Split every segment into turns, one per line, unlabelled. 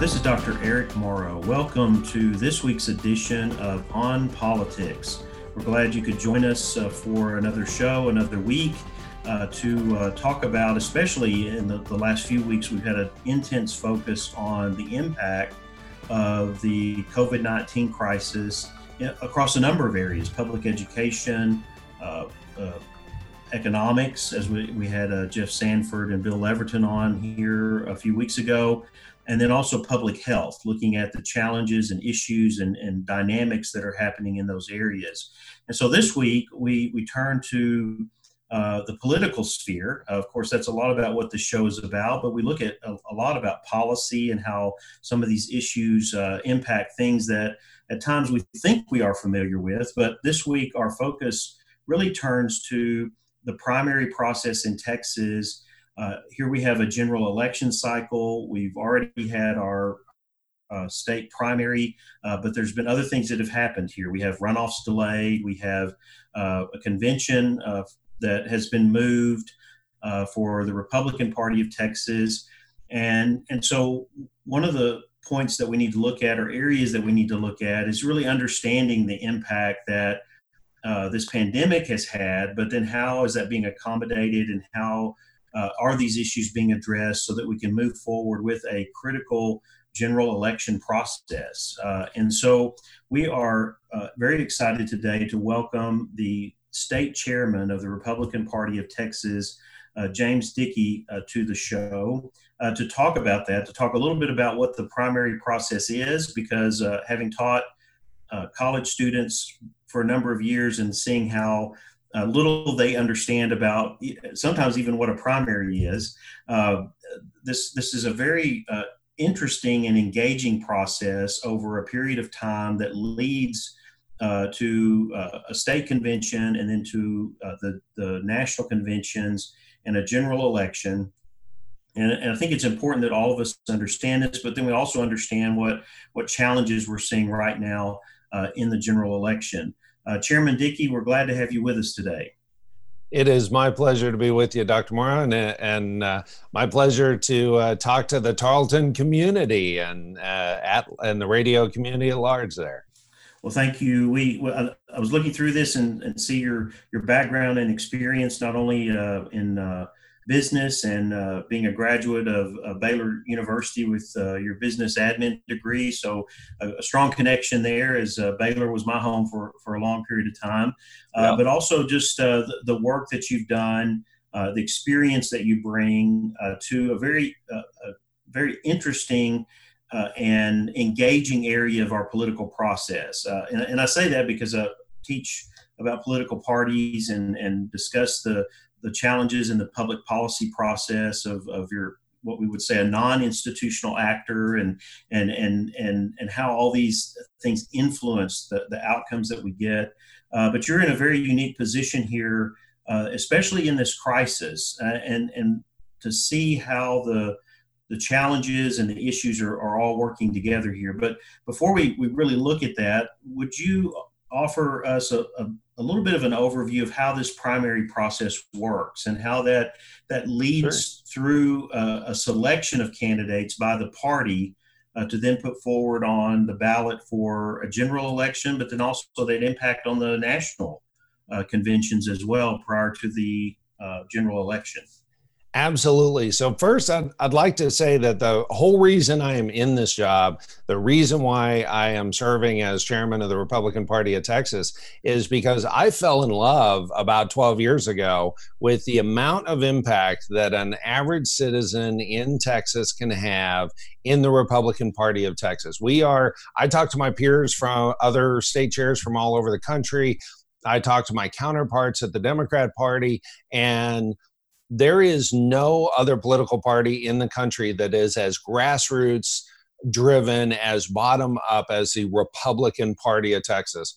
This is Dr. Eric Morrow. Welcome to this week's edition of On Politics. We're glad you could join us uh, for another show, another week, uh, to uh, talk about, especially in the, the, last few weeks, we've had an intense focus on the impact of the COVID 19 crisis across a number of areas public education, uh, uh, economics, as we, we had uh, Jeff Sanford and Bill Leverton on here a few weeks ago, and then also public health, looking at the challenges and issues and, and dynamics that are happening in those areas. And so this week we we turn to uh, the political sphere. of course, that's a lot about what the show is about, but we look at a, a lot about policy and how some of these issues uh, impact things that at times we think we are familiar with. But this week, our focus really turns to the primary process in Texas uh, here we have a general election cycle. We've already had our uh, state primary, uh, but there's been other things that have happened here. We have runoffs delayed. We have uh, a convention uh, that has been moved uh, for the Republican Party of Texas, and and so one of the points that we need to look at or areas that we need to look at is really understanding the impact that this pandemic has had, but then how is that being accommodated and how uh, are these issues being addressed so that we can move forward with a critical general election process. Uh, and so we are uh, very excited today to welcome the state chairman of the Republican Party of Texas, uh, James Dickey, uh, to the show uh, to talk about that, to talk a little bit about what the primary process is, because having taught college students for a number of years and seeing how uh, little they understand about sometimes even what a primary is. Uh, this this is a very uh, interesting and engaging process over a period of time that leads uh, to uh, a state convention and then to uh, the the national conventions and a general election. And, and, I think it's important that all of us understand this, but then we also understand what what challenges we're seeing right now in the general election. Uh, Chairman Dickey, we're glad to have you with us today.
It is my pleasure to be with you, Dr. Morrow, and, and uh, my pleasure to uh, talk to the Tarleton community and uh, at and the radio community at large there.
Well, thank you. We I was looking through this and, and see your your background and experience not only uh, in uh, business and uh, being a graduate of, Baylor University with uh, your business admin degree. So a, a strong connection there as uh, Baylor was my home for, for a long period of time. Uh, but also just uh, the, the, work that you've done, uh, the experience that you bring to a very, a very interesting and engaging area of our political process. And, and, I say that because I teach about political parties and, and discuss the the challenges in the public policy process of, of your what we would say a non-institutional actor and and and and and how all these things influence the, the outcomes that we get. Uh, but you're in a very unique position here uh, especially in this crisis uh, and and to see how the the challenges and the issues are, are all working together here. But before we, we really look at that would you offer us a, a, a, little bit of an overview of how this primary process works and how that that leads sure. through a, a, selection of candidates by the party uh, to then put forward on the ballot for a general election, but then also that impact on the national uh, conventions as well prior to the uh, general election.
Absolutely. So, first, I'd, I'd like to say that the whole reason I am in this job, the reason why I am serving as chairman of the Republican Party of Texas, is because I fell in love about 12 years ago with the amount of impact that an average citizen in Texas can have in the Republican Party of Texas. We are, I talk to my peers from other state chairs from all over the country. I talk to my counterparts at the Democrat Party, and there is no other political party in the country that is as grassroots driven as bottom up as the Republican Party of Texas.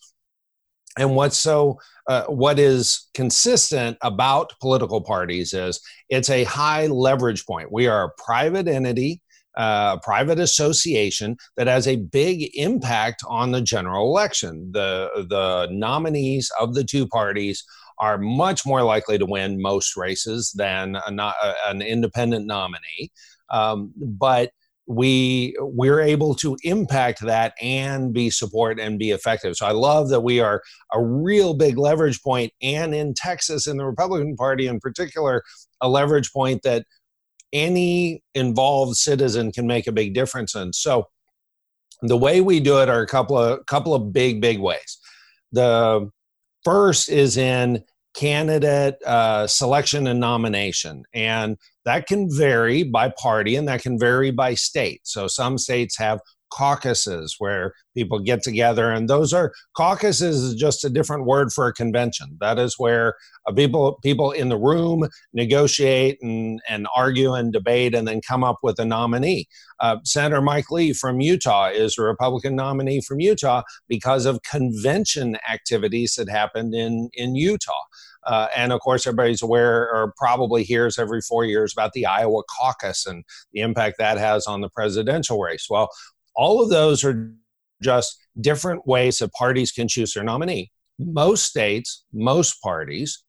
And what's so, uh, what is consistent about political parties is it's a high leverage point. We are a private entity, uh, a private association that has a big impact on the general election. The the nominees of the two parties are much more likely to win most races than a, an independent nominee. Um, but we we're able to impact that and be support and be effective. So I love that we are a real big leverage point, and in Texas, in the Republican Party in particular, a leverage point that any involved citizen can make a big difference in. So the way we do it are a couple of couple of big big ways. The first is in candidate uh, selection and nomination. And that can vary by party and that can vary by state. So some states have caucuses where people get together and those are caucuses is just a different word for a convention. That is where uh, people people in the room negotiate and, and argue and debate and then come up with a nominee. Uh, senator mike lee from utah is a republican nominee from utah because of convention activities that happened in in utah. Uh, and of course, everybody's aware or probably hears every four years about the Iowa caucus and the impact that has on the presidential race. Well, all of those are just different ways that parties can choose their nominee. Most states, most parties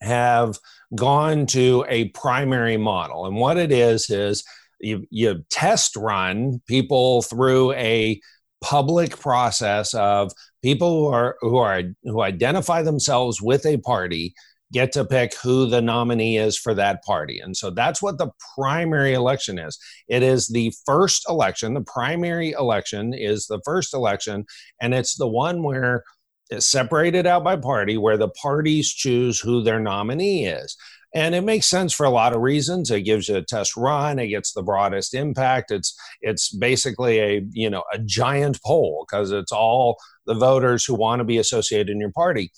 have gone to a primary model. And what it is, is you, you test run people through a public process of people who are who are who identify themselves with a party get to pick who the nominee is for that party. And so that's what the primary election is. It is the first election. The primary election is the first election, and it's the one where it's separated out by party, where the parties choose who their nominee is. And it makes sense for a lot of reasons. It gives you a test run. It gets the broadest impact. It's it's basically a you know a giant poll because it's all the voters who want to be associated in your party.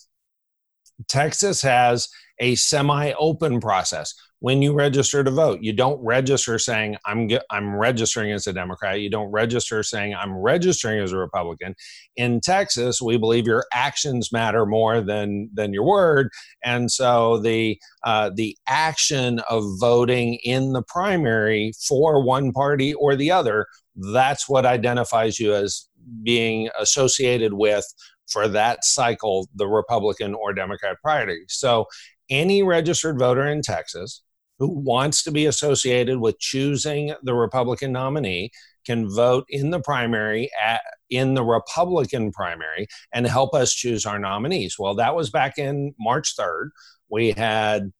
Texas has a semi-open process. When you register to vote, you don't register saying I'm I'm registering as a Democrat. You don't register saying I'm registering as a Republican. In Texas, we believe your actions matter more than than your word, and so the uh, the action of voting in the primary for one party or the other that's what identifies you as being associated with for that cycle the Republican or Democrat party. So any registered voter in Texas who wants to be associated with choosing the Republican nominee can vote in the primary at, in the Republican primary and help us choose our nominees. Well, that was back in March 3rd. We had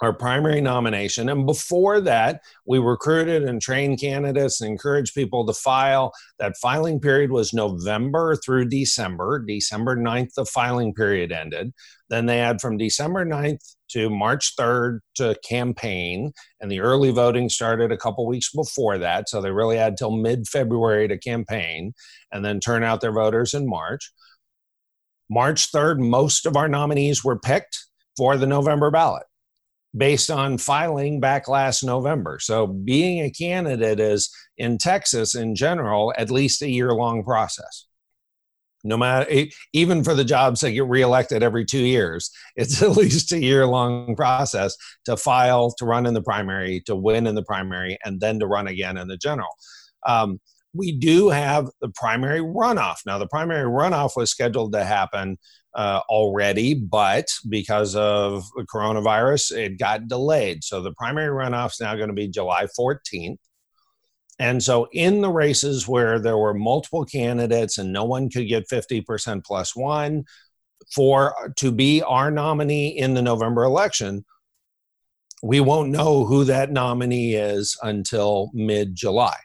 our primary nomination. And before that, we recruited and trained candidates and encouraged people to file. That filing period was November through December. December 9th, the filing period ended. Then they had from December 9th to March 3rd to campaign. And the early voting started a couple weeks before that. So they really had till mid February to campaign and then turn out their voters in March. March 3rd, most of our nominees were picked for the November ballot based on filing back last November. So being a candidate is in Texas in general at least a year long process. No matter even for the jobs that get reelected every two years, it's at least a year long process to file, to run in the primary, to win in the primary, and then to run again in the general. Um, we do have the primary runoff. Now, the primary runoff was scheduled to happen uh, already, but because of the coronavirus, it got delayed. So the primary runoff is now going to be July 14th. And so, in the races where there were multiple candidates and no one could get 50% plus one for to be our nominee in the November election, we won't know who that nominee is until mid July.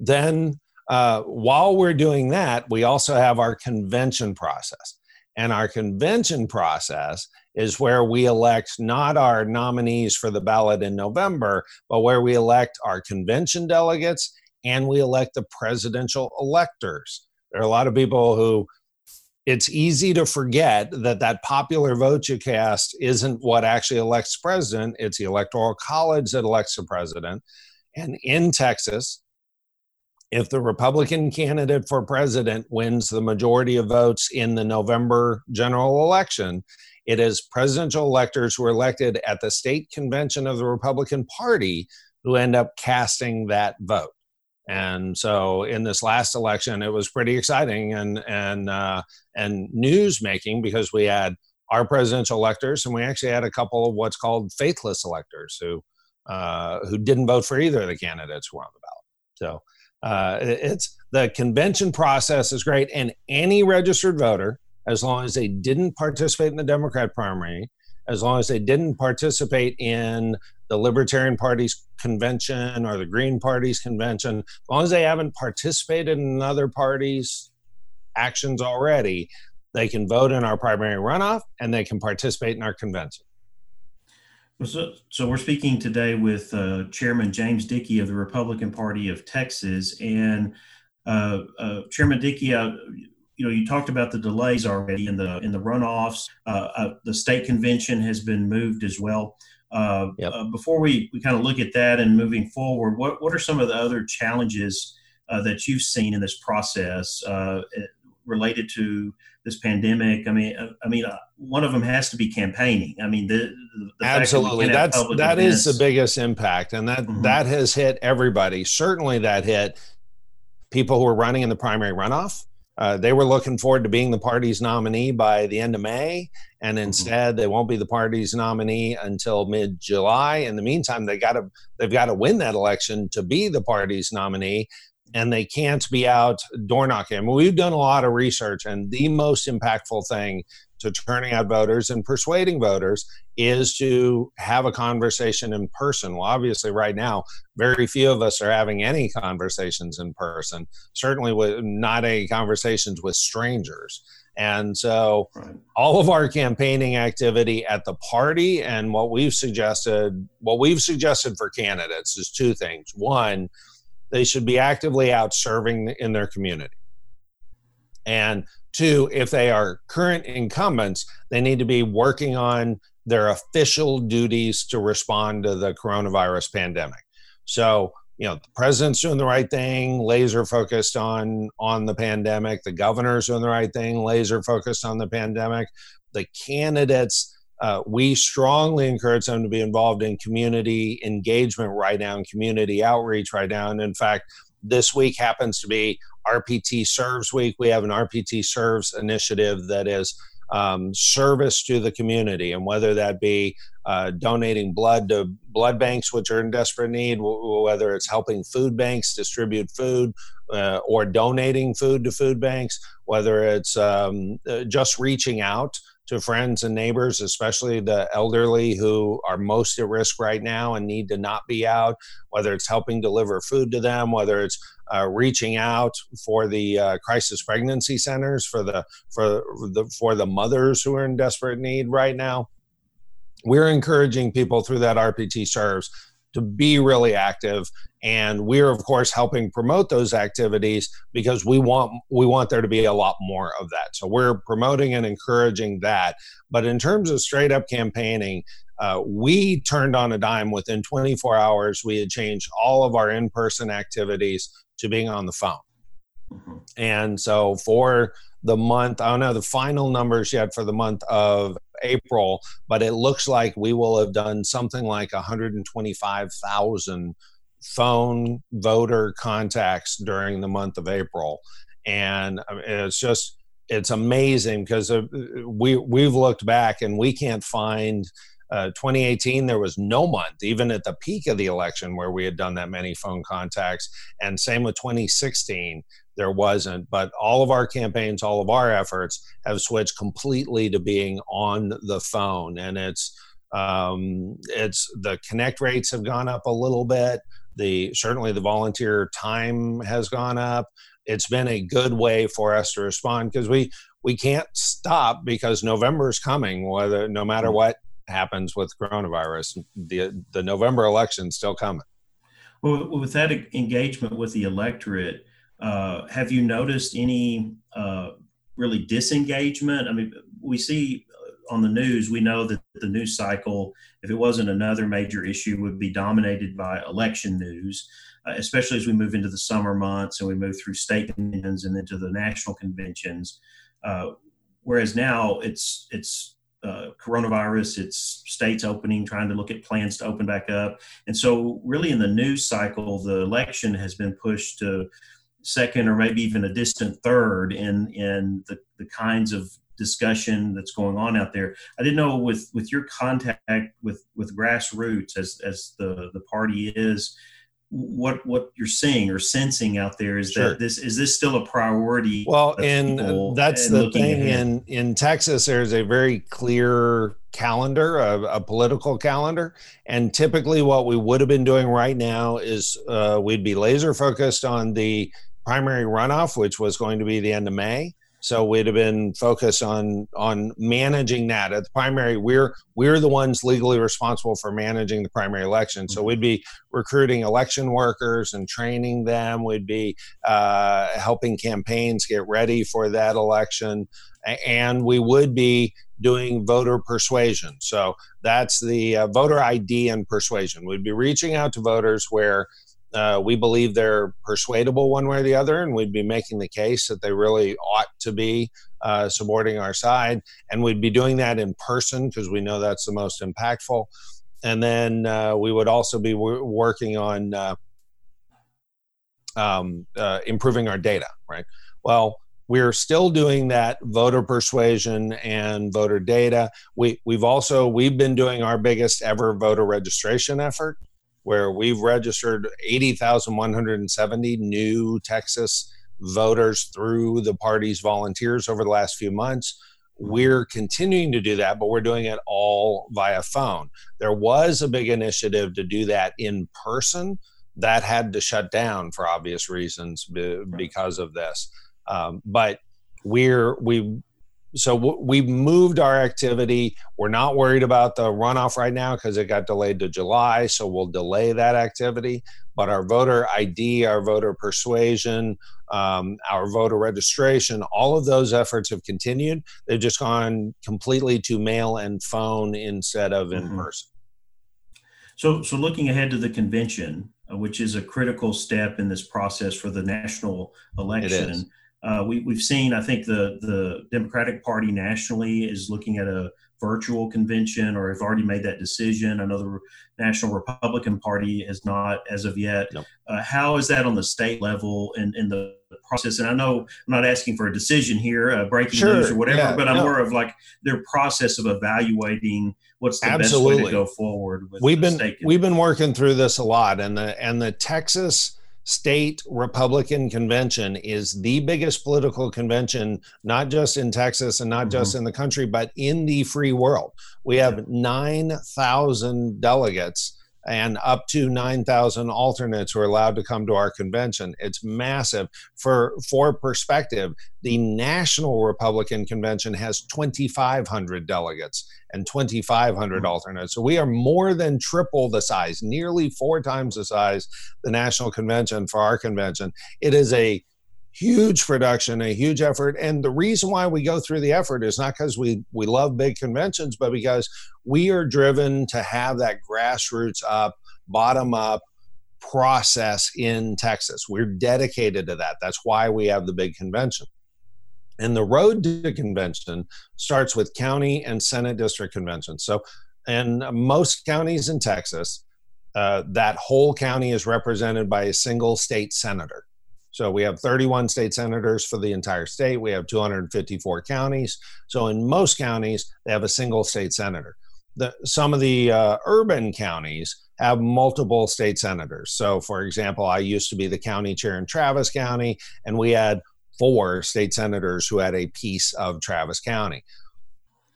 Then uh, while we're doing that, we also have our convention process. And our convention process is where we elect not our nominees for the ballot in November, but where we elect our convention delegates and we elect the presidential electors. There are a lot of people who it's easy to forget that that popular vote you cast isn't what actually elects president, it's the electoral college that elects the president. And in Texas, if the Republican candidate for president wins the majority of votes in the November general election, it is presidential electors who are elected at the state convention of the Republican Party who end up casting that vote. And so, in this last election, it was pretty exciting and and uh, and news making because we had our presidential electors, and we actually had a couple of what's called faithless electors who uh, who didn't vote for either of the candidates who were on the ballot. So uh, it's the convention process is great, and any registered voter, as long as they didn't participate in the Democrat primary, as long as they didn't participate in the Libertarian Party's convention or the Green Party's convention, as long as they haven't participated in another party's actions already, they can vote in our primary runoff and they can participate in our convention.
So, so we're speaking today with uh, Chairman James Dickey of the Republican Party of Texas, and uh, uh, Chairman Dickey, uh, you know, you talked about the delays already in the in the runoffs. Uh, uh, the state convention has been moved as well. Yep. before we, we kind of look at that and moving forward, what what are some of the other challenges that you've seen in this process related to this pandemic. I mean, I mean, uh, one of them has to be campaigning. I mean, the,
the absolutely that that's that is the biggest impact, and that mm-hmm. that has hit everybody. Certainly, that hit people who were running in the primary runoff. Uh, they were looking forward to being the party's nominee by the end of May, and mm-hmm. instead mm-hmm. they won't be the party's nominee until mid-July. In the meantime, they got to they've got to win that election to be the party's nominee, and they can't be out door knocking. I mean, we've done a lot of research, and the most impactful thing to turning out voters and persuading voters is to have a conversation in person. Well, obviously, right now, very few of us are having any conversations in person, certainly with not any conversations with strangers. And so, right. all of our campaigning activity at the party and what we've suggested, what we've suggested for candidates is two things. One, they should be actively out serving in their community. And two, if they are current incumbents, they need to be working on their official duties to respond to the coronavirus pandemic. So, you know, the president's doing the right thing, laser focused on on the pandemic. The governor's doing the right thing, laser focused on the pandemic. The candidates uh, we strongly encourage them to be involved in community engagement right now and community outreach right now. And in fact, this week happens to be RPT Serves Week. We have an RPT Serves initiative that is um, service to the community, and whether that be uh, donating blood to blood banks which are in desperate need, w- whether it's helping food banks distribute food uh, or donating food to food banks, whether it's um, uh, just reaching out to friends and neighbors, especially the elderly who are most at risk right now and need to not be out, whether it's helping deliver food to them, whether it's uh, reaching out for the uh, crisis pregnancy centers for the for the for the mothers who are in desperate need right now. We're encouraging people through that RPT serves to be really active and we're of course helping promote those activities because we want we want there to be a lot more of that. So we're promoting and encouraging that. But in terms of straight up campaigning uh, we turned on a dime within 24 hours. We had changed all of our in-person activities to being on the phone mm-hmm. and so for the month. I don't know the final numbers yet for the month of April, but it looks like we will have done something like 125,000 phone voter contacts during the month of April. And it's just, it's amazing because we, we've looked back and we can't find uh, 2018, there was no month, even at the peak of the election, where we had done that many phone contacts. And same with 2016 there wasn't. But all of our campaigns, all of our efforts have switched completely to being on the phone, and it's um, it's the connect rates have gone up a little bit. The certainly the volunteer time has gone up. It's been a good way for us to respond because we we can't stop because November is coming. Whether no matter mm. what happens with coronavirus, the the November election still coming.
Well, with that engagement with the electorate, uh, have you noticed any uh, really disengagement? I mean, we see on the news, we know that the news cycle, if it wasn't another major issue, would be dominated by election news, uh, especially as we move into the summer months and we move through state conventions and into the national conventions. Uh, whereas now it's it's uh, coronavirus, it's states opening, trying to look at plans to open back up, and so really in the news cycle, the election has been pushed to second or maybe even a distant third in in the, the kinds of discussion that's going on out there. I didn't know with with your contact with with grassroots as as the the party is what what you're seeing or sensing out there is sure. that this is this still a priority
well and that's the thing ahead? in in texas there's a very clear calendar a, a, political calendar and typically what we would have been doing right now is uh, we'd be laser focused on the primary runoff which was going to be the end of may so we'd have been focused on on managing that at the primary. We're we're the ones legally responsible for managing the primary election. So mm-hmm. we'd be recruiting election workers and training them. We'd be uh, helping campaigns get ready for that election, and we would be doing voter persuasion. So that's the uh, voter ID and persuasion. We'd be reaching out to voters where uh, we believe they're persuadable one way or the other, and we'd be making the case that they really ought to be uh, supporting our side. And we'd be doing that in person because we know that's the most impactful. And then uh, we would also be w- working on uh, um, uh, improving our data, right? Well, we're still doing that voter persuasion and voter data. We, we've also we've been doing our biggest ever voter registration effort where we've registered 80,170 new Texas voters through the party's volunteers over the last few months. We're continuing to do that, but we're doing it all via phone. There was a big initiative to do that in person. That had to shut down for obvious reasons because of this. Um, but we're we so we moved our activity. We're not worried about the runoff right now because it got delayed to July. So we'll delay that activity. But our voter ID, our voter persuasion, um, our voter registration, all of those efforts have continued. They've just gone completely to mail and phone instead of in mm-hmm. person.
So, so looking ahead to the convention, uh, which is a critical step in this process for the national election uh, we, we've seen, I think the, the Democratic Party nationally is looking at a virtual convention or have already made that decision. I know the National Republican Party has not as of yet. Uh, how is that on the state level in, in the process? And I know I'm not asking for a decision here, uh, breaking sure, news or whatever, yeah, but I'm no. more of like their process of evaluating what's the Absolutely. best way to go forward.
we've been we've been working through this a lot, and the and the Texas state Republican convention is the biggest political convention, not just in Texas and not mm-hmm. just in the country, but in the free world. We have 9,000 delegates and up to 9,000 alternates were allowed to come to our convention. It's massive. For, for perspective, the National Republican Convention has 2,500 delegates and 2,500 hmm. alternates. So we are more than triple the size, nearly four times the size the National Convention for our convention. It is a huge production, a huge effort. And the reason why we go through the effort is not because we, we love big conventions, but because we are driven to have that grassroots up, bottom up process in Texas. We're dedicated to that. That's why we have the big convention. And the road to convention starts with county and Senate district conventions. So, in most counties in Texas, uh, that whole county is represented by a single state senator. So we have 31 state senators for the entire state. We have 254 counties. So in most counties, they have a single state senator. The, some of the uh, urban counties have multiple state senators. So, for example, I used to be the county chair in Travis County, and we had four state senators who had a piece of Travis County.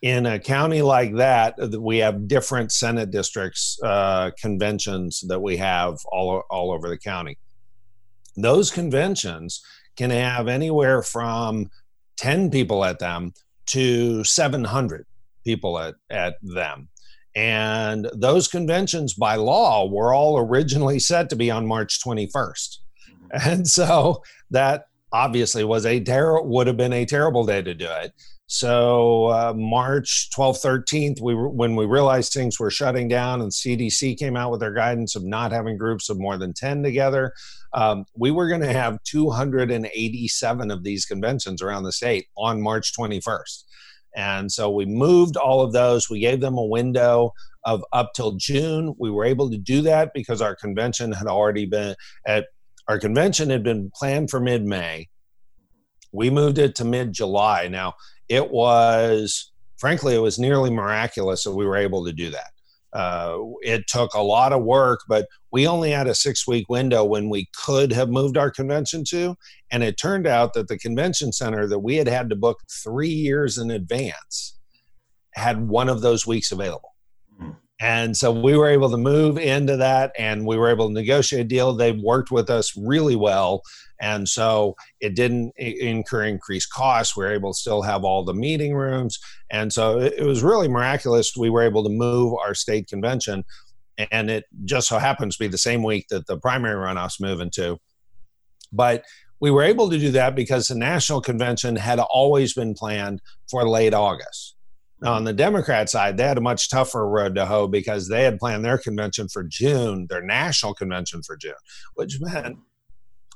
In a county like that, we have different Senate districts uh, conventions that we have all, all over the county those conventions can have anywhere from 10 people at them to 700 people at, at them. And those conventions by law were all originally set to be on March 21st. Mm-hmm. And so that obviously was a ter- would have been a terrible day to do it. So uh, March 12th, 13th, we when we realized things were shutting down and CDC came out with their guidance of not having groups of more than 10 together, um, we were going to have 287 of these conventions around the state on March 21st. And so we moved all of those. We gave them a window of up till June. We were able to do that because our convention had already been at our convention had been planned for mid-May we moved it to mid July. Now, it was, frankly, it was nearly miraculous that we were able to do that. Uh, it took a lot of work, but we only had a six week window when we could have moved our convention to. And it turned out that the convention center that we had had to book three years in advance had one of those weeks available. And so we were able to move into that and we were able to negotiate a deal. They worked with us really well. And so it didn't incur increased costs. We were able to still have all the meeting rooms. And so it was really miraculous. We were able to move our state convention. And it just so happens to be the same week that the primary runoffs move into. But we were able to do that because the national convention had always been planned for late August. On the Democrat side, they had a much tougher road to hoe because they had planned their convention for June, their national convention for June, which meant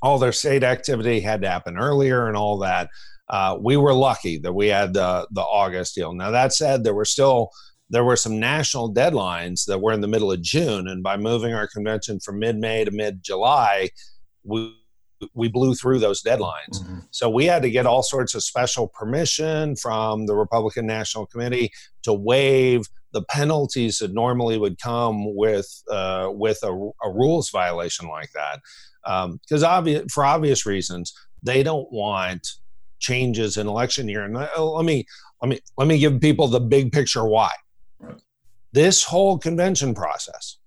all their state activity had to happen earlier and all that. Uh, we were lucky that we had the the August deal. Now that said, there were still there were some national deadlines that were in the middle of June, and by moving our convention from mid May to mid July, we we blew through those deadlines. Mm-hmm. So we had to get all sorts of special permission from the Republican National Committee to waive the penalties that normally would come with uh, with a, a, rules violation like that because um, obvious for obvious reasons they don't want changes in election year and uh, let me let me let me give people the big picture why this whole convention process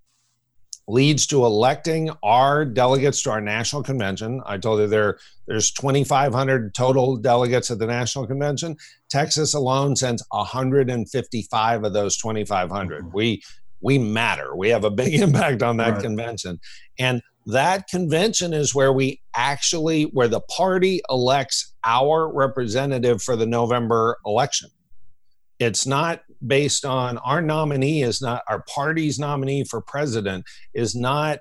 leads to electing our delegates to our national convention. I told you there there's 2,500 total delegates at the national convention. Texas alone sends 155 of those 2,500. Mm-hmm. We we matter. We have a big impact on that right. convention, and that convention is where we actually where the party elects our representative for the November election. It's not based on our nominee is not our party's nominee for president is not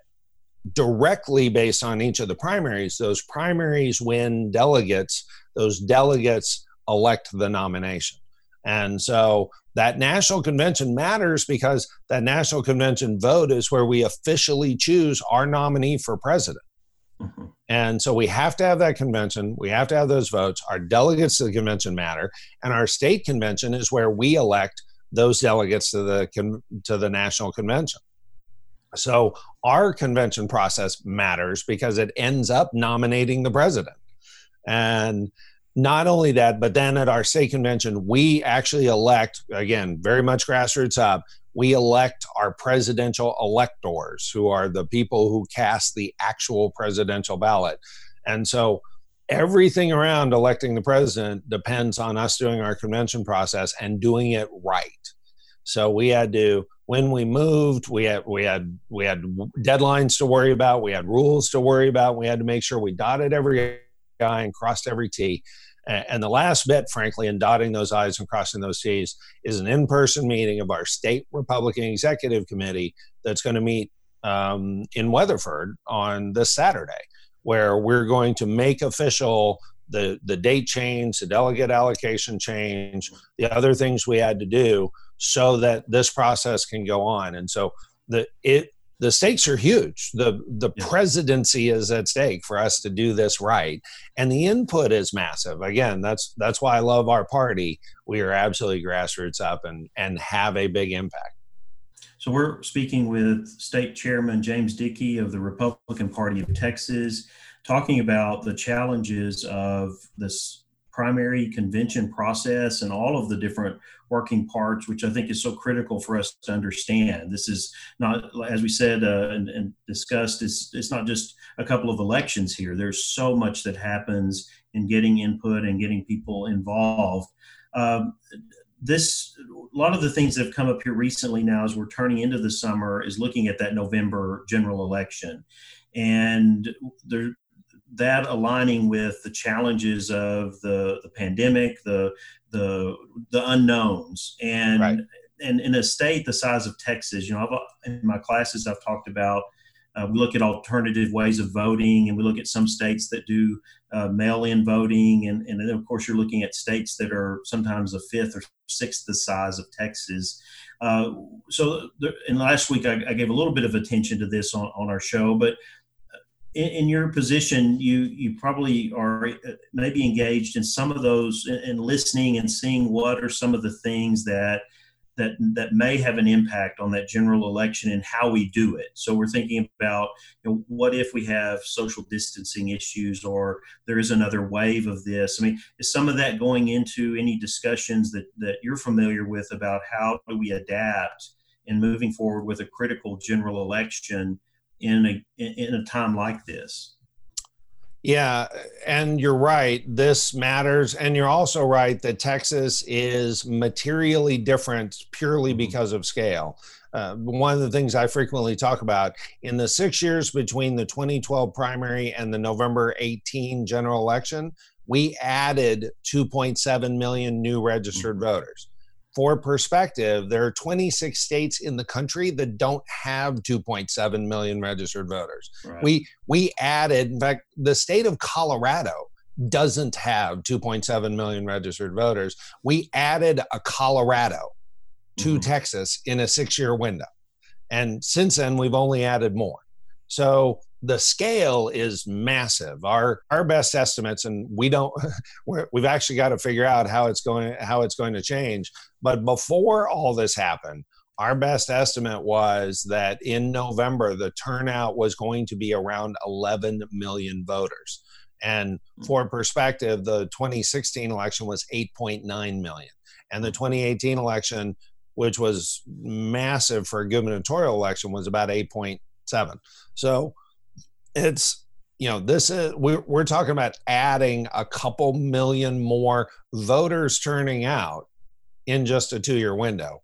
directly based on each of the primaries. Those primaries win delegates, those delegates elect the nomination. And so that national convention matters because that national convention vote is where we officially choose our nominee for president. Mm-hmm. And so we have to have that convention. We have to have those votes. Our delegates to the convention matter. And our state convention is where we elect those delegates to the, to the national convention. So our convention process matters because it ends up nominating the president. And not only that, but then at our state convention, we actually elect, again, very much grassroots up, we elect our presidential electors, who are the people who cast the actual presidential ballot. And so everything around electing the president depends on us doing our convention process and doing it right. So we had to when we moved, we had we had we had deadlines to worry about, we had rules to worry about, we had to make sure we dotted every I and crossed every T. And the last bit, frankly, in dotting those I's and crossing those T's is an in person meeting of our state Republican Executive Committee that's going to meet um, in Weatherford on this Saturday, where we're going to make official the, the date change, the delegate allocation change, the other things we had to do so that this process can go on. And so the it the stakes are huge. The the yeah. presidency is at stake for us to do this right, and the input is massive. Again, that's that's why I love our party. We are absolutely grassroots up and and have a big impact.
So we're speaking with State Chairman James Dickey of the Republican Party of Texas, talking about the challenges of this primary convention process and all of the different working parts, which I think is so critical for us to understand. This is not, as we said uh, and, and, discussed, it's, it's not just a couple of elections here. There's so much that happens in getting input and getting people involved. Um, this a lot of the things that have come up here recently now as we're turning into the summer is looking at that November general election. And there, that aligning with the challenges of the, the pandemic, the the the unknowns, and right. and in a state the size of Texas, you know, I've, in my classes I've talked about. Uh, we look at alternative ways of voting, and we look at some states that do uh, mail-in voting, and, and then of course you're looking at states that are sometimes a fifth or sixth the size of Texas. Uh, so, in last week I, I, gave a little bit of attention to this on, on our show, but in, in, your position, you you probably are uh, maybe engaged in some of those and listening and seeing what are some of the things that that that may have an impact on that general election and how we do it. So we're thinking about you know, what if we have social distancing issues or there is another wave of this. I mean, is some of that going into any discussions that that you're familiar with about how do we adapt in moving forward with a critical general election in a in a time like this?
Yeah, and you're right. This matters. And you're also right that Texas is materially different purely mm-hmm. because of scale. Uh, one of the things I frequently talk about in the six years between the 2012 primary and the November 18 general election, we added 2.7 million new registered mm-hmm. voters for perspective, there are 26 states in the country that don't have 2.7 million registered voters. Right. We we added, in fact, the state of Colorado doesn't have 2.7 million registered voters. We added a Colorado to mm-hmm. Texas in a six-year window. And since then we've only added more. So the scale is massive. Our our best estimates, and we don't, we have actually got to figure out how it's going how it's going to change. But before all this happened, our best estimate was that in November the turnout was going to be around 11 million voters. And hmm. for perspective, the 2016 election was 8.9 million, and the 2018 election, which was massive for a gubernatorial election, was about 8.7. So it's you know this is we're, we're talking about adding a couple million more voters turning out in just a two year window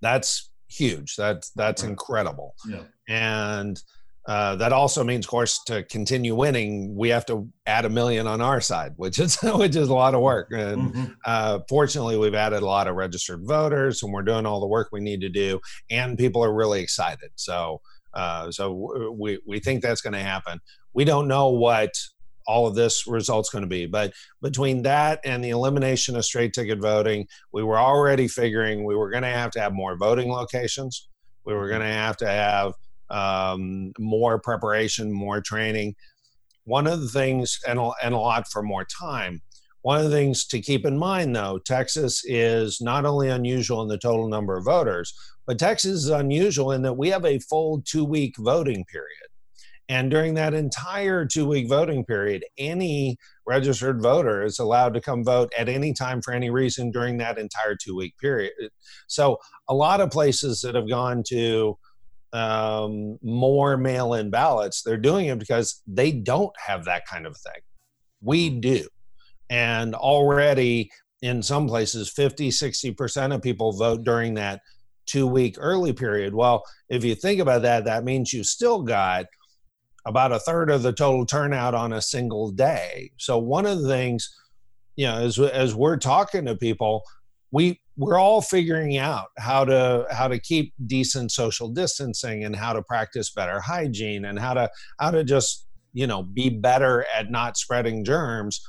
that's huge that's that's right. incredible yeah. and uh, that also means, of course, to continue winning, we have to add a million on our side, which is which is a lot of work. And mm-hmm. uh, fortunately, we've added a lot of registered voters, and we're doing all the work we need to do, and people are really excited. So uh, so we, we think that's going to happen. We don't know what all of this result's going to be. But between that and the elimination of straight ticket voting, we were already figuring we were going to have to have more voting locations. We were going to have to have um, more preparation, more training. One of the things, and a, and a lot for more time. One of the things to keep in mind, though, Texas is not only unusual in the total number of voters, but Texas is unusual in that we have a full two week voting period. And during that entire two week voting period, any registered voter is allowed to come vote at any time for any reason during that entire two week period. So, a lot of places that have gone to um, more mail in ballots, they're doing it because they don't have that kind of thing. We do. And already in some places, 50, 60% of people vote during that two week early period. Well, if you think about that, that means you still got about a third of the total turnout on a single day. So one of the things, you know, as as we're talking to people, we we're all figuring out how to how to keep decent social distancing and how to practice better hygiene and how to how to just you know be better at not spreading germs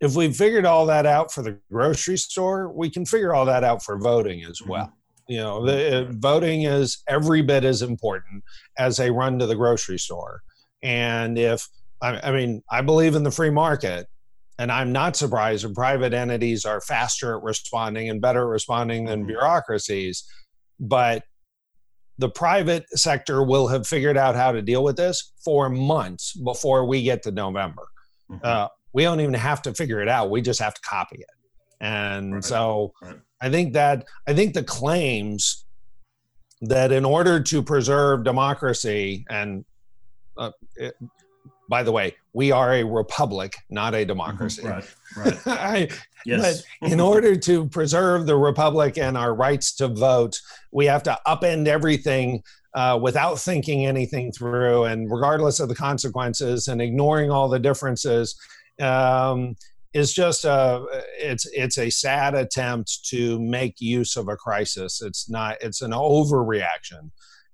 if we figured all that out for the grocery store we can figure all that out for voting as mm-hmm. well you know, the, uh, voting is every bit as important as a run to the grocery store. And if, I, I mean, I believe in the free market, and I'm not surprised when private entities are faster at responding and better at responding than mm-hmm. bureaucracies. But the private sector will have figured out how to deal with this for months before we get to November. Mm-hmm. Uh, we don't even have to figure it out. We just have to copy it. And right. so right. I think that I think the claims that in order to preserve democracy and uh, it, by the way, we are a republic, not a democracy. Right, right. I, yes. But in order to preserve the republic and our rights to vote, we have to upend everything uh, without thinking anything through, and regardless of the consequences, and ignoring all the differences. Um, is just a it's it's a sad attempt to make use of a crisis. It's not it's an overreaction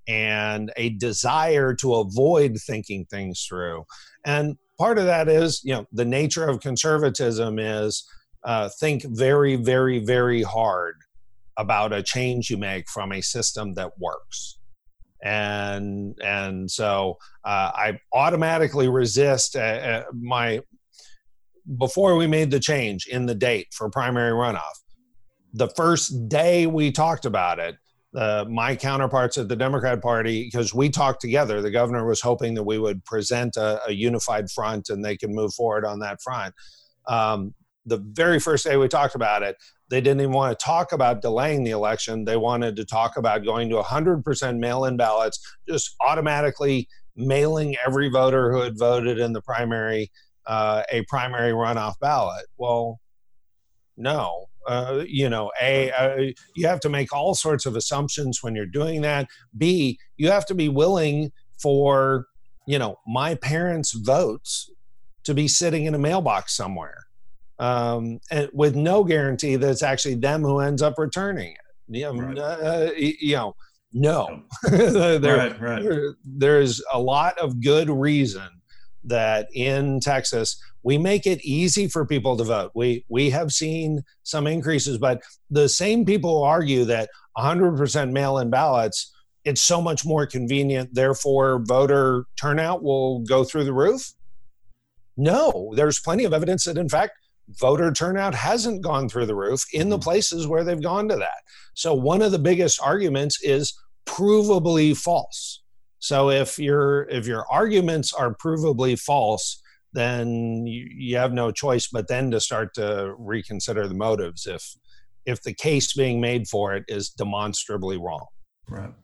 and a desire to avoid thinking things through. And part of that is you know the nature of conservatism is uh, think very very very hard about a change you make from a system that works. And and so uh, I automatically resist uh, uh, my before we made the change in the date for primary runoff. The first day we talked about it, uh, my counterparts at the Democrat Party, because we talked together, the governor was hoping that we would present a, a unified front and they can move forward on that front. Um, the very first day we talked about it, they didn't even want to talk about delaying the election. They wanted to talk about going to 100% mail in ballots, just automatically mailing every voter who had voted in the primary uh, a primary runoff ballot. Well, no. Uh, you know, A, uh, you have to make all sorts of assumptions when you're doing that. B, you have to be willing for, you know, my parents' votes to be sitting in a mailbox somewhere um, and with no guarantee that it's actually them who ends up returning it. You know, right. uh, you know no. there, right, right. There, there's a lot of good reason that in Texas we make it easy for people to vote. We we have seen some increases, but the same people argue that 100% mail-in ballots it's so much more convenient therefore voter turnout will go through the roof. No, there's plenty of evidence that in fact voter turnout hasn't gone through the roof in the mm-hmm. places where they've gone to that. So one of the biggest arguments is provably false. So if your if your arguments are provably false, then you, you have no choice but then to start to reconsider the motives if if the case being made for it is demonstrably wrong.
Right.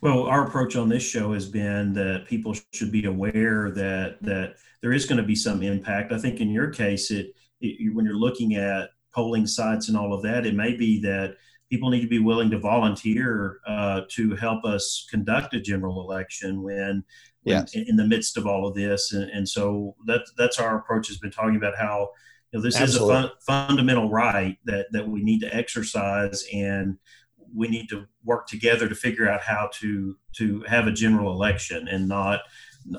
Well, our approach on this show has been that people should be aware that that there is going to be some impact. I think in your case, it it, when you're looking at polling sites and all of that, it may be that people need to be willing to volunteer uh, to help us conduct a general election when, yes. in, in, the midst of all of this. And, and so that, that's our approach has been talking about how you know, this Absolutely. is a fun, fundamental right that, that we need to exercise and we need to work together to figure out how to to have a general election and not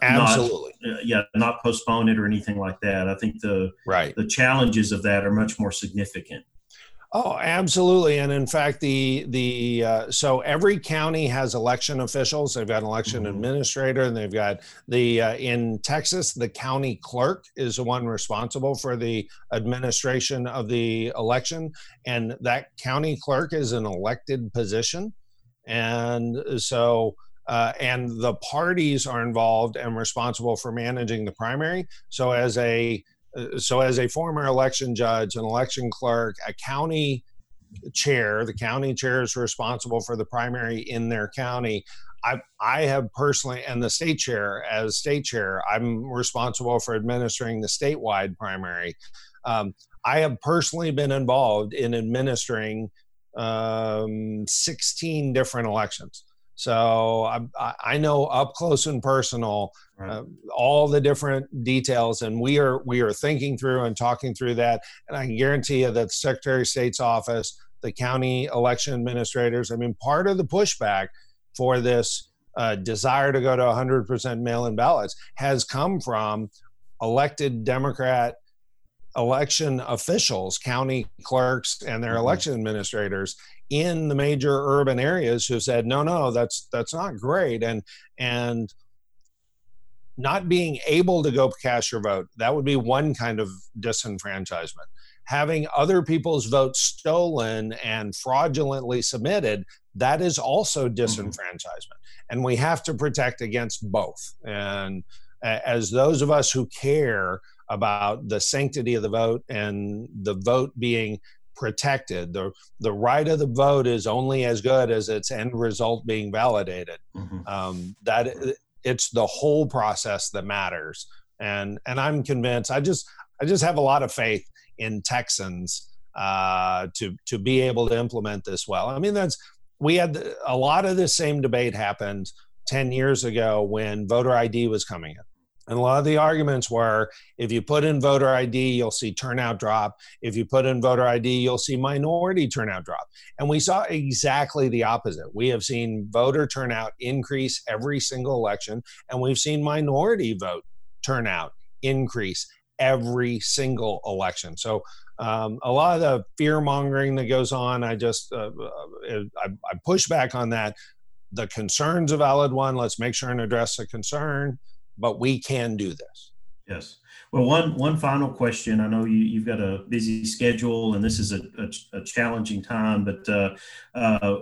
Absolutely.
Not, uh, yeah, not postpone it or anything like that. I think the
right
the challenges of that are much more significant.
Oh, absolutely. And in fact, the the uh, so every county has election officials. They've got an election mm-hmm. administrator, and they've got the uh, in Texas, the county clerk is the one responsible for the administration of the election, and that county clerk is an elected position, and so uh, and the parties are involved and responsible for managing the primary. So as a so as a former election judge, an election clerk, a county chair, the county chair is responsible for the primary in their county. I, I have personally, and the state chair, as state chair, I'm responsible for administering the statewide primary. Um, I have personally been involved in administering um, 16 different elections. So I, I know up close and personal right. uh, all the different details, and we are we are thinking through and talking through that. And I can guarantee you that the Secretary of State's office, the county election administrators, I mean, part of the pushback for this uh, desire to go to 100% mail-in ballots has come from elected Democrat election officials, county clerks, and their mm-hmm. election administrators in the major urban areas who said, "No, no, that's that's not great," and and not being able to go cast your vote that would be one kind of disenfranchisement. Having other people's votes stolen and fraudulently submitted that is also mm-hmm. disenfranchisement, mm-hmm. and we have to protect against both. And as those of us who care about the sanctity of the vote and the vote being protected. The, the right of the vote is only as good as its end result being validated. Mm-hmm. Um, that it's the whole process that matters. And, and I'm convinced, I just, I just have a lot of faith in Texans uh, to, to be able to implement this well. I mean, that's, we had a lot of the same debate happened 10 years ago when voter ID was coming in. And a lot of the arguments were if you put in voter ID, you'll see turnout drop. If you put in voter ID, you'll see minority turnout drop. And we saw exactly the opposite. We have seen voter turnout increase every single election, and we've seen minority vote turnout increase every single election. So um, a lot of the fear mongering that goes on, I just uh, uh I, I push back on that the concern's a valid one. Let's make sure and address the concern, but we can do this.
Yes. Well, one one final question. I know you you've got a busy schedule, and this is a, a, a challenging time. But uh, uh,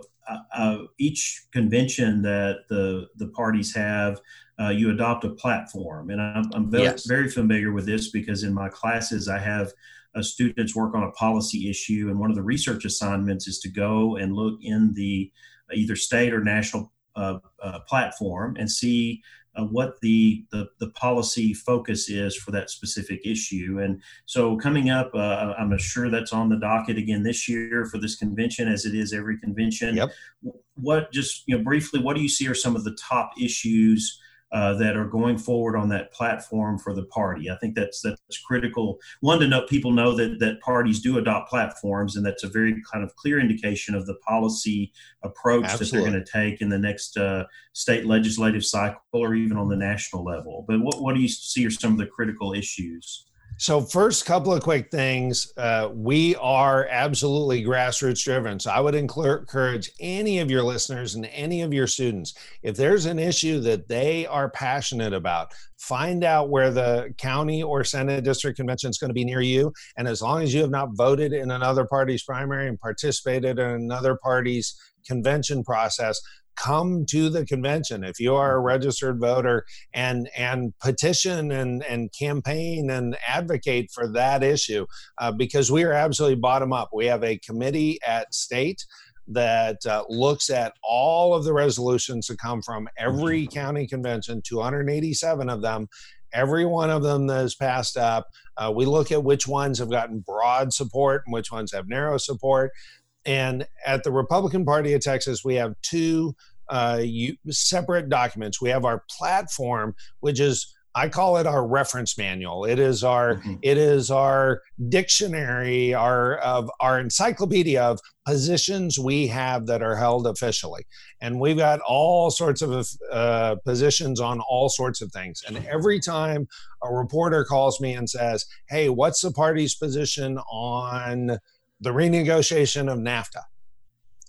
uh, each convention that the the parties have, uh, you adopt a platform, and I'm, I'm very, yes. very familiar with this because in my classes I have uh, students work on a policy issue, and one of the research assignments is to go and look in the either state or national uh, uh, platform and see uh, what the, the, the policy focus is for that specific issue. And so coming up, uh, I'm sure that's on the docket again this year for this convention, as it is every convention.
Yep.
What just you know briefly, what do you see are some of the top issues? Uh, that are going forward on that platform for the party. I think that's that's critical. One to know people know that that parties do adopt platforms, and that's a very kind of clear indication of the policy approach Absolutely. that they're going to take in the next uh, state legislative cycle or even on the national level. But what what do you see are some of the critical issues?
So, first, couple of quick things. Uh, we are absolutely grassroots driven. So, I would encourage any of your listeners and any of your students, if there's an issue that they are passionate about, find out where the county or Senate district convention is going to be near you. And as long as you have not voted in another party's primary and participated in another party's convention process, come to the convention. If you are a registered voter and and petition and and campaign and advocate for that issue uh, because we are absolutely bottom up. We have a committee at state that uh, looks at all of the resolutions that come from every county convention 287 of them. Every one of them that is passed up uh, we look at which ones have gotten broad support and which ones have narrow support and at the Republican Party of Texas, we have two uh, you, separate documents. We have our platform, which is I call it our reference manual. It is our mm-hmm. it is our dictionary, our of our encyclopedia of positions we have that are held officially, and we've got all sorts of uh, positions on all sorts of things. And every time a reporter calls me and says, "Hey, what's the party's position on?" The renegotiation of NAFTA.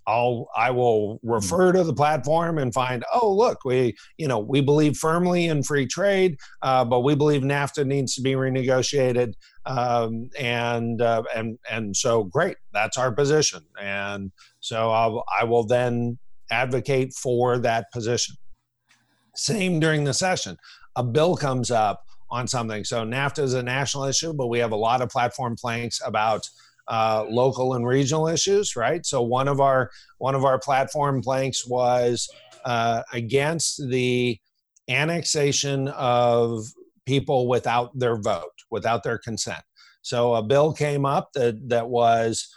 I'll I will refer to the platform and find oh look we you know we believe firmly in free trade uh, but we believe NAFTA needs to be renegotiated um, and uh, and and so great that's our position and so I'll, I will then advocate for that position. Same during the session, a bill comes up on something. So NAFTA is a national issue, but we have a lot of platform planks about uh, local and regional issues, right? So one of our one of our platform planks was uh, against the annexation of people without their vote, without their consent. So a bill came up that that was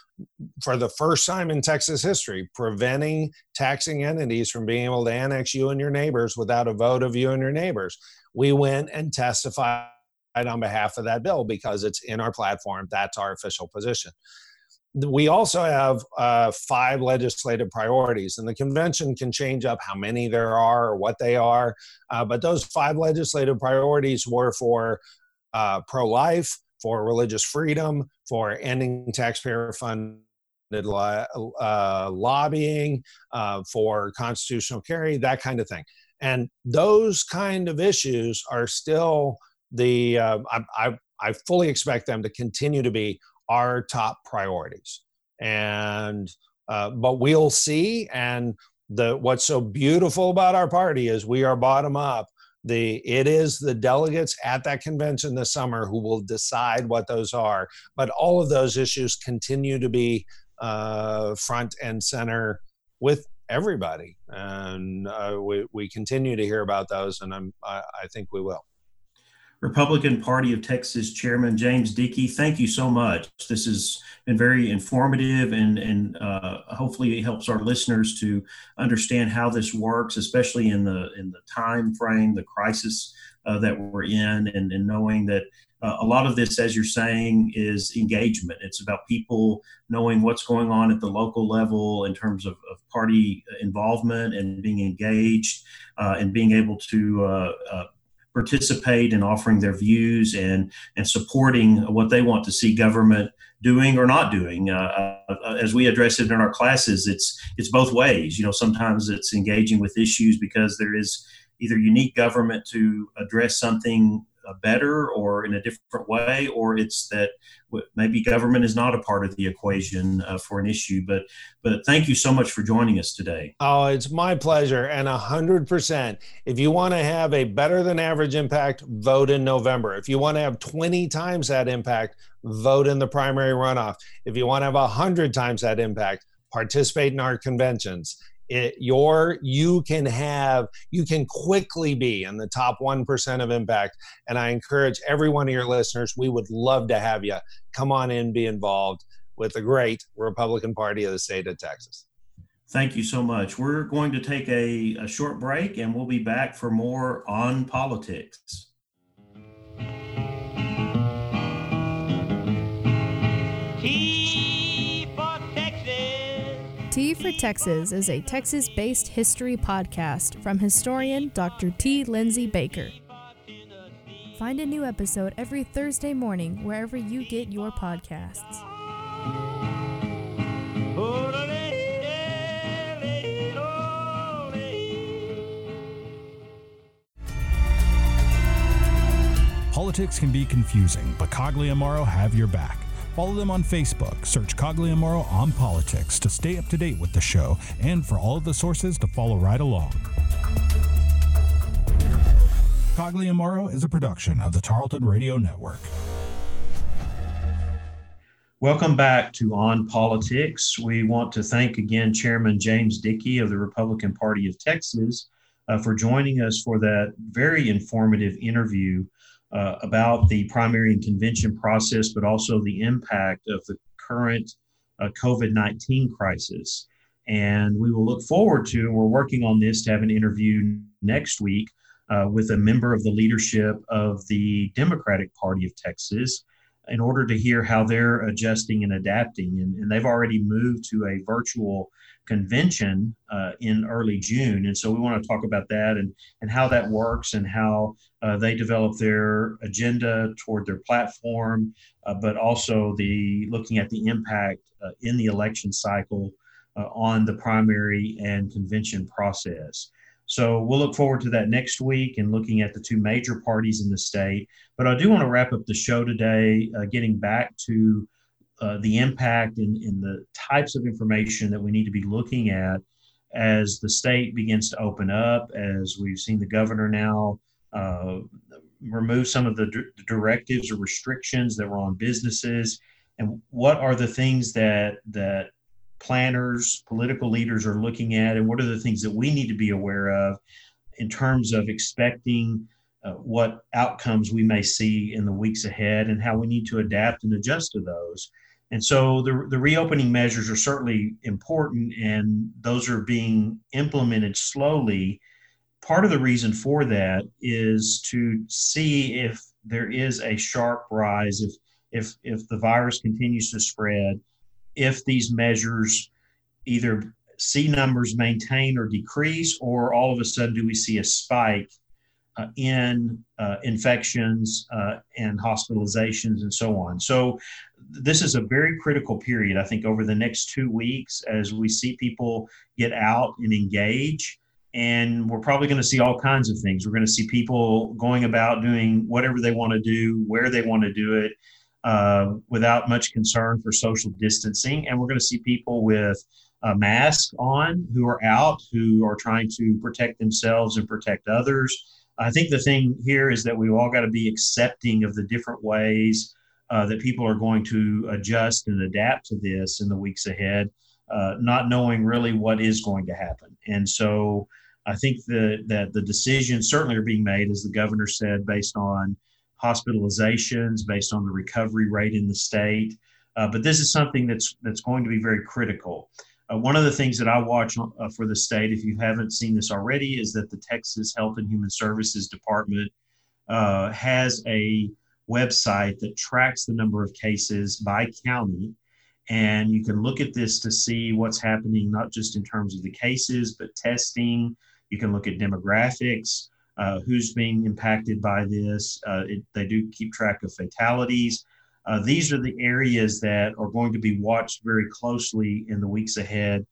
for the first time in Texas history, preventing taxing entities from being able to annex you and your neighbors without a vote of you and your neighbors. We went and testified on behalf of that bill because it's in our platform. That's our official position. We also have uh, five legislative priorities, and the convention can change up how many there are or what they are. Uh, but those five legislative priorities were for uh, pro life, for religious freedom, for ending taxpayer funded uh, lobbying, uh, for constitutional carry, that kind of thing. And those kind of issues are still the uh, I, I, I fully expect them to continue to be our top priorities. And uh, but we'll see. And the what's so beautiful about our party is we are bottom up. The it is the delegates at that convention this summer who will decide what those are. But all of those issues continue to be uh, front and center with everybody, and uh, we we continue to hear about those, and I'm I, I think we will.
Republican Party of Texas Chairman James Dickey, thank you so much. This has been very informative and, and uh, hopefully it helps our listeners to understand how this works, especially in the in the time frame, the crisis uh, that we're in, and, and knowing that uh, a lot of this, as you're saying, is engagement. It's about people knowing what's going on at the local level in terms of, of party involvement and being engaged uh, and being able to uh, uh, participate in offering their views and and supporting what they want to see government doing or not doing. Uh, uh, as we address it in our classes, it's it's both ways. You know, sometimes it's engaging with issues because there is either unique government to address something uh, better or in a different way, or it's that maybe government is not a part of the equation uh, for an issue. But but thank you so much for joining us today.
Oh, it's my pleasure, and a hundred percent. If you want to have a better than average impact, vote in November. If you want to have twenty times that impact, vote in the primary runoff. If you want to have a hundred times that impact, participate in our conventions it, your you can have you can quickly be in the top 1% of impact. And i encourage every one of your listeners we would love to have you come on in be involved with the great republican party of the state of texas.
Thank you so much. We're going to take a, a short break and we'll be back for more on politics
T for Texas is a Texas based history podcast from historian Dr. T. Lindsay Baker. Find a new episode every Thursday morning wherever you get your podcasts.
Politics can be confusing, but Cagliamaro have your back. Follow them on Facebook. Search Cagliamaro on Politics to stay up to date with the show and for all of the sources to follow right along. Cagliamaro is a production of the Tarleton Radio Network.
Welcome back to On Politics. We want to thank again Chairman James Dickey of the Republican Party of Texas uh, for joining us for that very informative interview uh, about the primary and convention process, but also the impact of the current uh, COVID 19 crisis. And we will look forward to, and we're working on this to have an interview next week uh, with a member of the leadership of the Democratic Party of Texas in order to hear how they're adjusting and adapting. And, and they've already moved to a virtual convention uh, in early June. And so we want to talk about that and, and how that works and how uh, they develop their agenda toward their platform, uh, but also the looking at the impact uh, in the election cycle uh, on the primary and convention process. So we'll look forward to that next week and looking at the two major parties in the state. But I do want to wrap up the show today, uh, getting back to uh, the impact and, the types of information that we need to be looking at as the state begins to open up, as we've seen the governor now uh, remove some of the d- directives or restrictions that were on businesses, and what are the things that that planners, political leaders are looking at, and what are the things that we need to be aware of in terms of expecting uh, what outcomes we may see in the weeks ahead and how we need to adapt and adjust to those. And so the, the reopening measures are certainly important and those are being implemented slowly. Part of the reason for that is to see if there is a sharp rise, if, if, if the virus continues to spread, if these measures either see numbers maintain or decrease, or all of a sudden do we see a spike uh, in uh, infections uh, and hospitalizations and so on. So this is a very critical period, I think, over the next two weeks as we see people get out and engage. And we're probably going to see all kinds of things. We're going to see people going about doing whatever they want to do, where they want to do it, uh, without much concern for social distancing. And we're going to see people with a mask on who are out, who are trying to protect themselves and protect others. I think the thing here is that we've all got to be accepting of the different ways uh, that people are going to adjust and adapt to this in the weeks ahead, uh, not knowing really what is going to happen. And so I think that, that the decisions certainly are being made, as the governor said, based on hospitalizations, based on the recovery rate in the state. Uh, but this is something that's that's going to be very critical. Uh, one of the things that I watch uh, for the state, if you haven't seen this already, is that the Texas Health and Human Services Department uh, has a website that tracks the number of cases by county. And you can look at this to see what's happening, not just in terms of the cases, but testing. You can look at demographics, uh, who's being impacted by this. Uh, it, they do keep track of fatalities. Uh, these are the areas that are going to be watched very closely in the weeks ahead,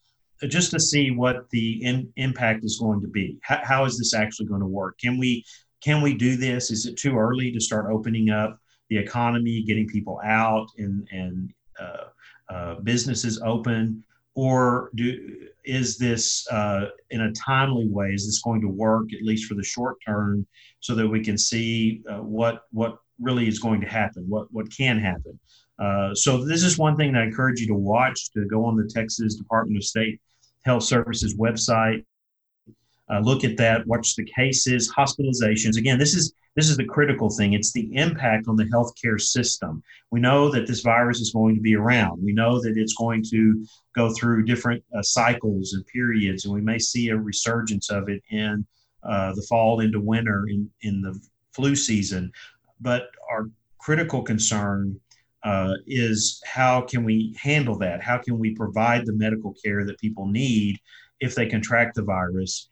uh, just to see what the in, impact is going to be. How, how is this actually going to work? Can we can we do this? Is it too early to start opening up the economy, getting people out, and and uh, uh, businesses open, or do is this uh, in a timely way? Is this going to work at least for the short term, so that we can see uh, what what really is going to happen, what what can happen? Uh, so this is one thing that I encourage you to watch. To go on the Texas Department of State Health Services website, uh, look at that, watch the cases, hospitalizations. Again, this is this is the critical thing. It's the impact on the healthcare system. We know that this virus is going to be around. We know that it's going to go through different uh, cycles and periods, and we may see a resurgence of it in uh, the fall into winter in, in the flu season. But our critical concern uh, is how can we handle that? How can we provide the medical care that people need if they contract the virus?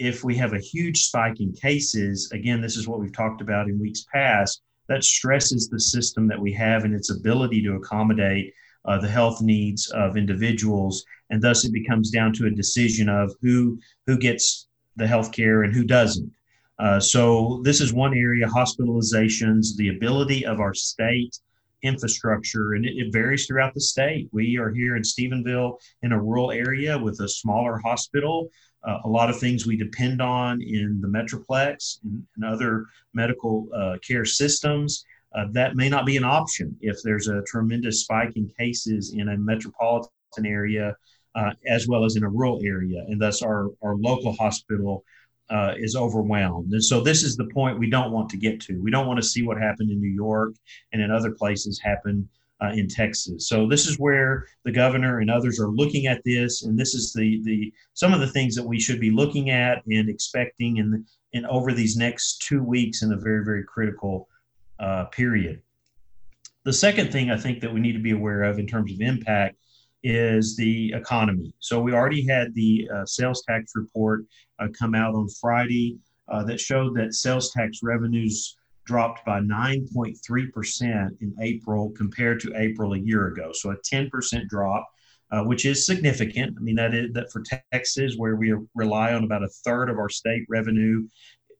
If we have a huge spike in cases, again, this is what we've talked about in weeks past, that stresses the system that we have and its ability to accommodate uh, the health needs of individuals. And thus it becomes down to a decision of who, who gets the health care and who doesn't. Uh, so this is one area, hospitalizations, the ability of our state infrastructure, and it, it, varies throughout the state. We are here in Stephenville in a rural area with a smaller hospital uh, a lot of things we depend on in the Metroplex and, and other medical uh, care systems. Uh, that may not be an option if there's a tremendous spike in cases in a metropolitan area uh, as well as in a rural area, and thus our, our local hospital uh, is overwhelmed. And so this is the point we don't want to get to. We don't want to see what happened in New York and in other places happen uh, in Texas. So this is where the governor and others are looking at this, and this is the the some of the things that we should be looking at and expecting in in over these next two weeks in a very very critical uh, period. The second thing I think that we need to be aware of in terms of impact is the economy. So we already had the uh, sales tax report uh, come out on Friday uh, that showed that sales tax revenues dropped by 9.3% in April compared to April a year ago. So a 10% drop, uh, which is significant. I mean, that is that for Texas, where we rely on about a third of our state revenue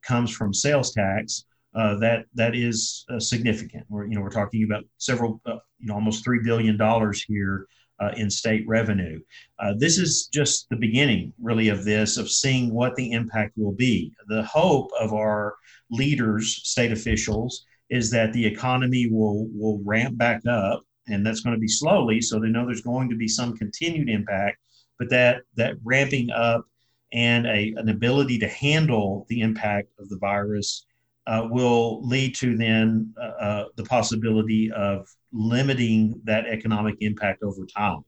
comes from sales tax. Uh, that that is uh, significant. We're you know we're talking about several uh, you know almost three billion dollars here uh, in state revenue. Uh, this is just the beginning, really, of this, of seeing what the impact will be. The hope of our leaders, state officials, is that the economy will, will ramp back up, and that's going to be slowly. So they know there's going to be some continued impact, but that, that ramping up and a, an ability to handle the impact of the virus uh, will lead to then uh, uh, the possibility of limiting that economic impact over time.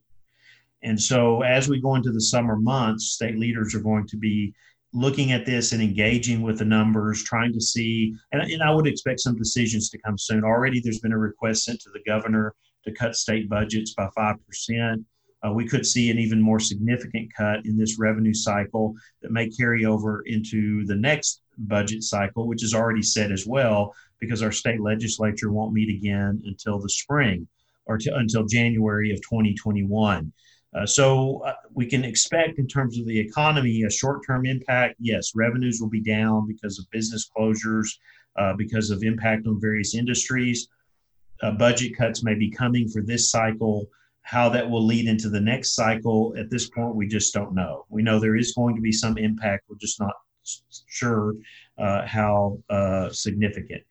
And so, as we go into the summer months, state leaders are going to be looking at this and engaging with the numbers, trying to see, and, and I would expect some decisions to come soon. Already, there's been a request sent to the governor to cut state budgets by 5%. Uh, we could see an even more significant cut in this revenue cycle that may carry over into the next budget cycle, which is already set as well, because our state legislature won't meet again until the spring or to, until January of 2021. Uh, so uh, we can expect, in terms of the economy, a short-term impact. Yes, revenues will be down because of business closures, uh, because of impact on various industries. Uh, budget cuts may be coming for this cycle. How that will lead into the next cycle, at this point, we just don't know. We know there is going to be some impact. We're just not sure uh, how uh, significant.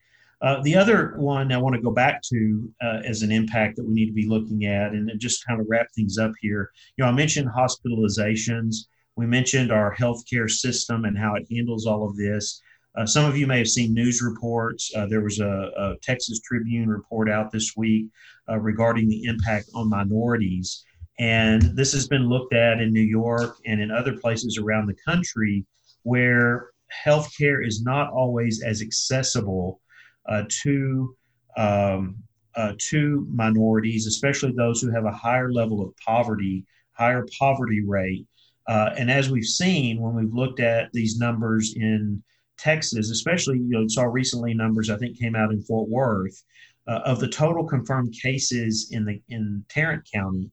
Uh, the other one I want to go back to uh, as an impact that we need to be looking at, and just kind of wrap things up here. You know, I mentioned hospitalizations. We mentioned our healthcare system and how it handles all of this. Uh, some of you may have seen news reports. Uh, there was a, a, Texas Tribune report out this week uh, regarding the impact on minorities. And this has been looked at in New York and in other places around the country where healthcare is not always as accessible uh, to um, uh, to minorities, especially those who have a higher level of poverty, higher poverty rate. Uh, and as we've seen when we've looked at these numbers in Texas, especially you know saw recently numbers I think came out in Fort Worth uh, of the total confirmed cases in the in Tarrant County,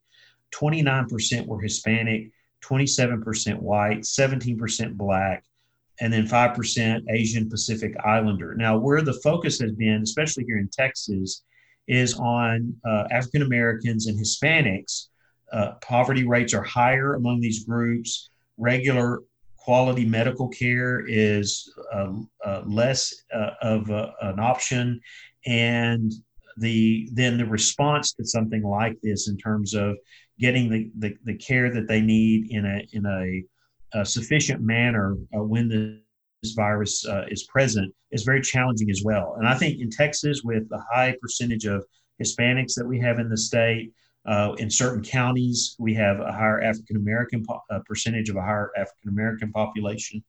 29% were Hispanic, 27% white, 17% black, and then 5% Asian Pacific Islander. Now, where the focus has been, especially here in Texas, is on uh, African Americans and Hispanics. Uh, poverty rates are higher among these groups. Regular quality medical care is uh, uh less uh, of a, an option, and the then the response to something like this in terms of getting the, the, the care that they need in a in a, a sufficient manner uh, when the this virus uh, is present is very challenging as well. And I think in Texas, with the high percentage of Hispanics that we have in the state, uh, in certain counties, we have a higher African American po- percentage of a higher African American population.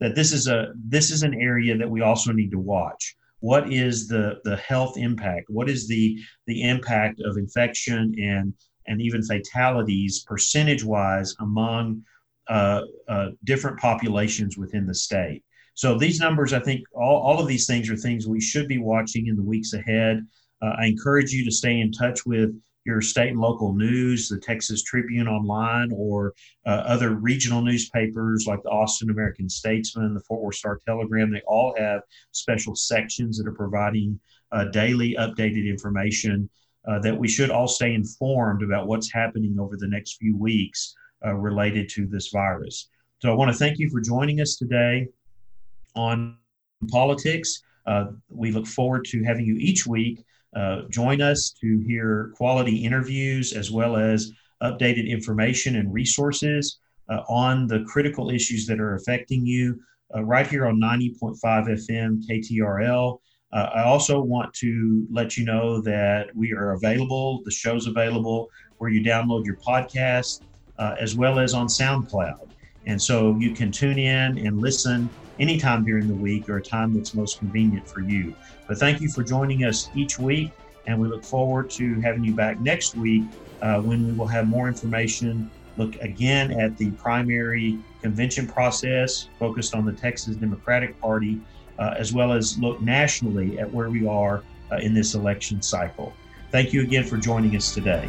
That this is a this is an area that we also need to watch. What is the the health impact? What is the the impact of infection and and even fatalities percentage wise among uh, uh, different populations within the state. So these numbers, I think all, all of these things are things we should be watching in the weeks ahead. Uh, I encourage you to stay in touch with your state and local news, the Texas Tribune online, or uh, other regional newspapers like the Austin American Statesman, the Fort Worth Star Telegram. They all have special sections that are providing uh, daily updated information uh, that we should all stay informed about what's happening over the next few weeks uh, related to this virus. So I want to thank you for joining us today on politics. Uh, we look forward to having you each week uh, join us to hear quality interviews as well as updated information and resources uh, on the critical issues that are affecting you uh, right here on 90.5 FM KTRL. Uh, I also want to let you know that we are available, the show's available where you download your podcast, uh, as well as on SoundCloud. And so you can tune in and listen anytime during the week or a time that's most convenient for you. But thank you for joining us each week, and we look forward to having you back next week uh, when we will have more information. Look again at the primary convention process focused on the Texas Democratic Party uh, as well as look nationally at where we are uh, in this election cycle. Thank you again for joining us today.